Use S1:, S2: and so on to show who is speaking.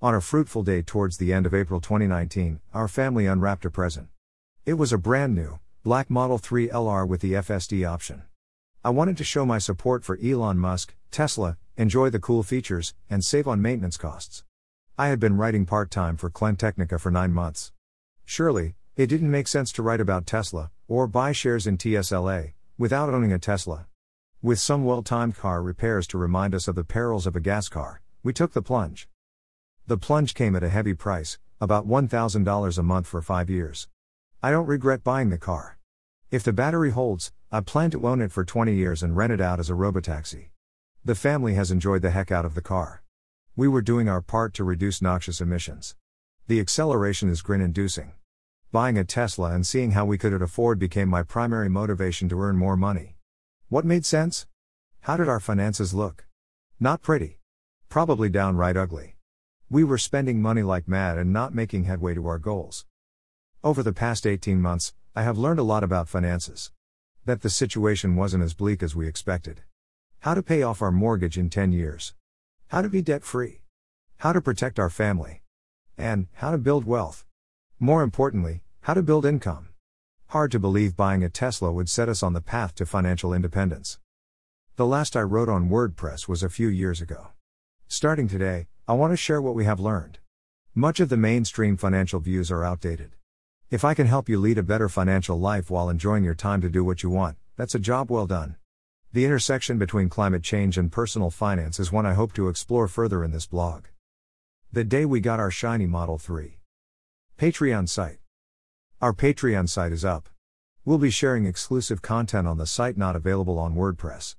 S1: On a fruitful day towards the end of April 2019, our family unwrapped a present. It was a brand new, black Model 3 LR with the FSD option. I wanted to show my support for Elon Musk, Tesla, enjoy the cool features, and save on maintenance costs. I had been writing part time for CleanTechnica for nine months. Surely, it didn't make sense to write about Tesla, or buy shares in TSLA, without owning a Tesla. With some well timed car repairs to remind us of the perils of a gas car, we took the plunge. The plunge came at a heavy price, about $1,000 a month for five years. I don't regret buying the car. If the battery holds, I plan to own it for 20 years and rent it out as a robotaxi. The family has enjoyed the heck out of the car. We were doing our part to reduce noxious emissions. The acceleration is grin inducing. Buying a Tesla and seeing how we could afford became my primary motivation to earn more money. What made sense? How did our finances look? Not pretty. Probably downright ugly. We were spending money like mad and not making headway to our goals. Over the past 18 months, I have learned a lot about finances. That the situation wasn't as bleak as we expected. How to pay off our mortgage in 10 years. How to be debt free. How to protect our family. And how to build wealth. More importantly, how to build income. Hard to believe buying a Tesla would set us on the path to financial independence. The last I wrote on WordPress was a few years ago. Starting today, I want to share what we have learned. Much of the mainstream financial views are outdated. If I can help you lead a better financial life while enjoying your time to do what you want, that's a job well done. The intersection between climate change and personal finance is one I hope to explore further in this blog. The day we got our shiny Model 3. Patreon site. Our Patreon site is up. We'll be sharing exclusive content on the site not available on WordPress.